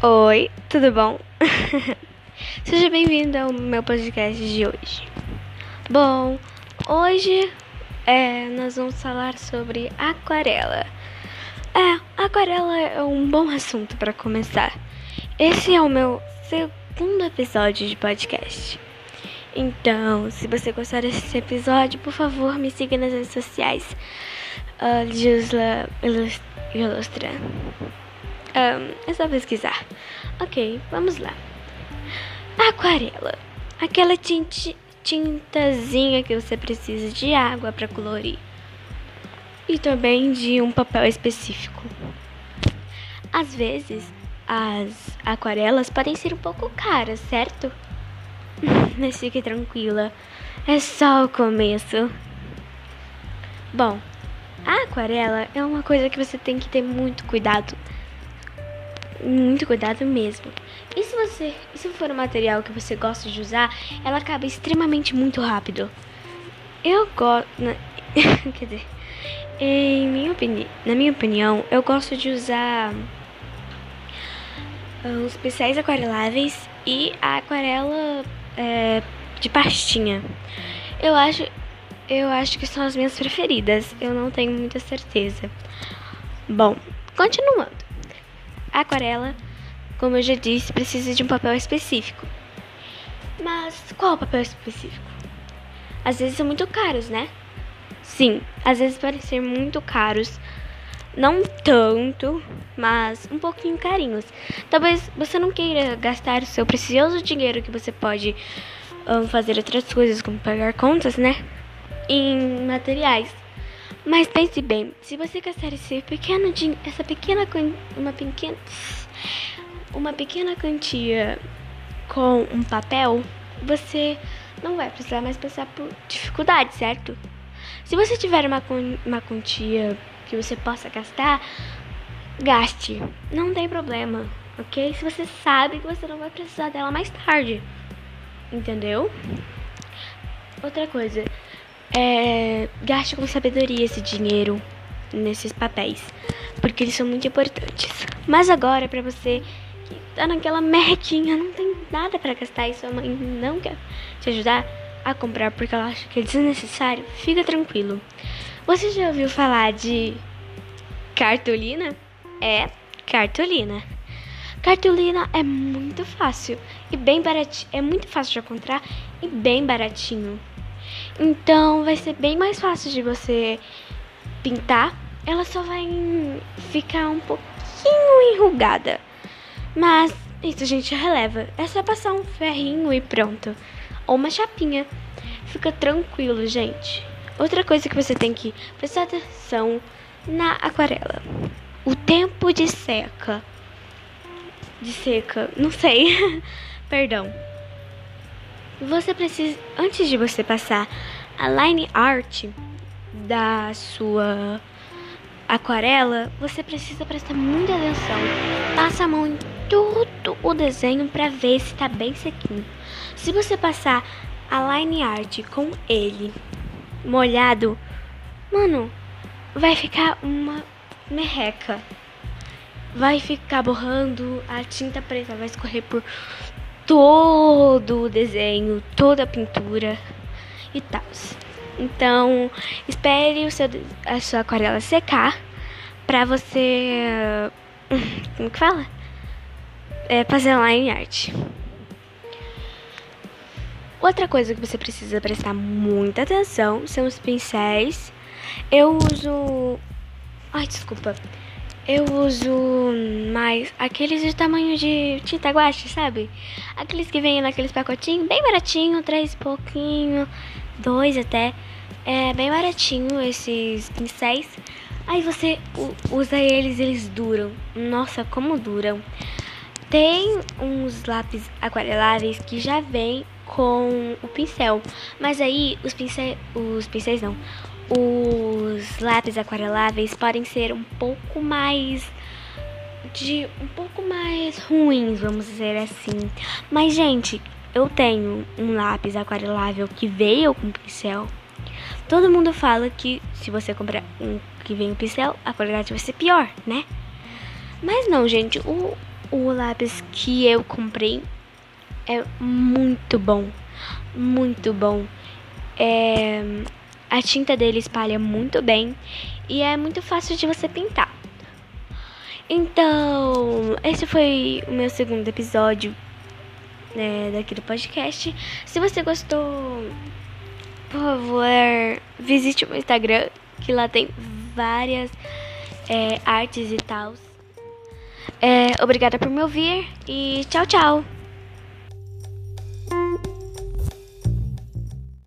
Oi, tudo bom? Seja bem-vindo ao meu podcast de hoje. Bom, hoje é, nós vamos falar sobre aquarela. É, aquarela é um bom assunto para começar. Esse é o meu segundo episódio de podcast. Então, se você gostar desse episódio, por favor, me siga nas redes sociais. Uh, Jusla Ilustra. Um, é só pesquisar. Ok, vamos lá. Aquarela. Aquela tinti, tintazinha que você precisa de água para colorir. E também de um papel específico. Às vezes, as aquarelas podem ser um pouco caras, certo? Mas fique tranquila. É só o começo. Bom, a aquarela é uma coisa que você tem que ter muito cuidado muito cuidado mesmo. E se você, se for um material que você gosta de usar, ela acaba extremamente muito rápido. Eu gosto, quer dizer, em minha opinião, na minha opinião, eu gosto de usar uh, os pincéis aquareláveis e a aquarela é, de pastinha. Eu acho, eu acho que são as minhas preferidas. Eu não tenho muita certeza. Bom, continuando. Aquarela, como eu já disse, precisa de um papel específico. Mas qual papel específico? Às vezes são muito caros, né? Sim, às vezes podem ser muito caros. Não tanto, mas um pouquinho carinhos. Talvez você não queira gastar o seu precioso dinheiro que você pode um, fazer outras coisas, como pagar contas, né? Em materiais. Mas pense bem, se você gastar esse pequeno essa pequena uma pequena uma pequena quantia com um papel, você não vai precisar mais passar por dificuldade, certo? Se você tiver uma, uma quantia que você possa gastar, gaste. Não tem problema, ok? Se você sabe que você não vai precisar dela mais tarde. Entendeu? Outra coisa, é, gaste com sabedoria esse dinheiro nesses papéis, porque eles são muito importantes. Mas agora, para você que tá naquela merrequinha, não tem nada para gastar e sua mãe não quer te ajudar a comprar porque ela acha que é desnecessário, fica tranquilo. Você já ouviu falar de cartolina? É, cartolina. Cartolina é muito fácil e bem baratinho. É muito fácil de encontrar e bem baratinho. Então vai ser bem mais fácil de você pintar. Ela só vai ficar um pouquinho enrugada. Mas isso a gente releva. É só passar um ferrinho e pronto. Ou uma chapinha. Fica tranquilo, gente. Outra coisa que você tem que prestar atenção na aquarela. O tempo de seca. De seca, não sei. Perdão. Você precisa, antes de você passar a line art da sua aquarela, você precisa prestar muita atenção. Passa a mão em todo o desenho para ver se está bem sequinho. Se você passar a line art com ele molhado, mano, vai ficar uma merreca. Vai ficar borrando, a tinta preta vai escorrer por todo o desenho, toda a pintura e tal. Então, espere o seu, a sua aquarela secar pra você. Como que fala? É, fazer lá em arte. Outra coisa que você precisa prestar muita atenção são os pincéis. Eu uso. Ai, desculpa. Eu uso mais aqueles de tamanho de tinta guache, sabe? Aqueles que vêm naqueles pacotinhos, bem baratinho, três pouquinho, dois até. É bem baratinho esses pincéis. Aí você usa eles, eles duram. Nossa, como duram. Tem uns lápis aquareláveis que já vem com o pincel. Mas aí os pincéis, os pincéis não os lápis aquareláveis podem ser um pouco mais de um pouco mais ruins, vamos dizer assim. Mas gente, eu tenho um lápis aquarelável que veio com pincel. Todo mundo fala que se você comprar um que vem com pincel, a qualidade vai ser pior, né? Mas não, gente, o, o lápis que eu comprei é muito bom, muito bom. É, a tinta dele espalha muito bem e é muito fácil de você pintar. Então, esse foi o meu segundo episódio né, daqui do podcast. Se você gostou, por favor, visite o meu Instagram, que lá tem várias é, artes e tal. É, obrigada por me ouvir e tchau, tchau!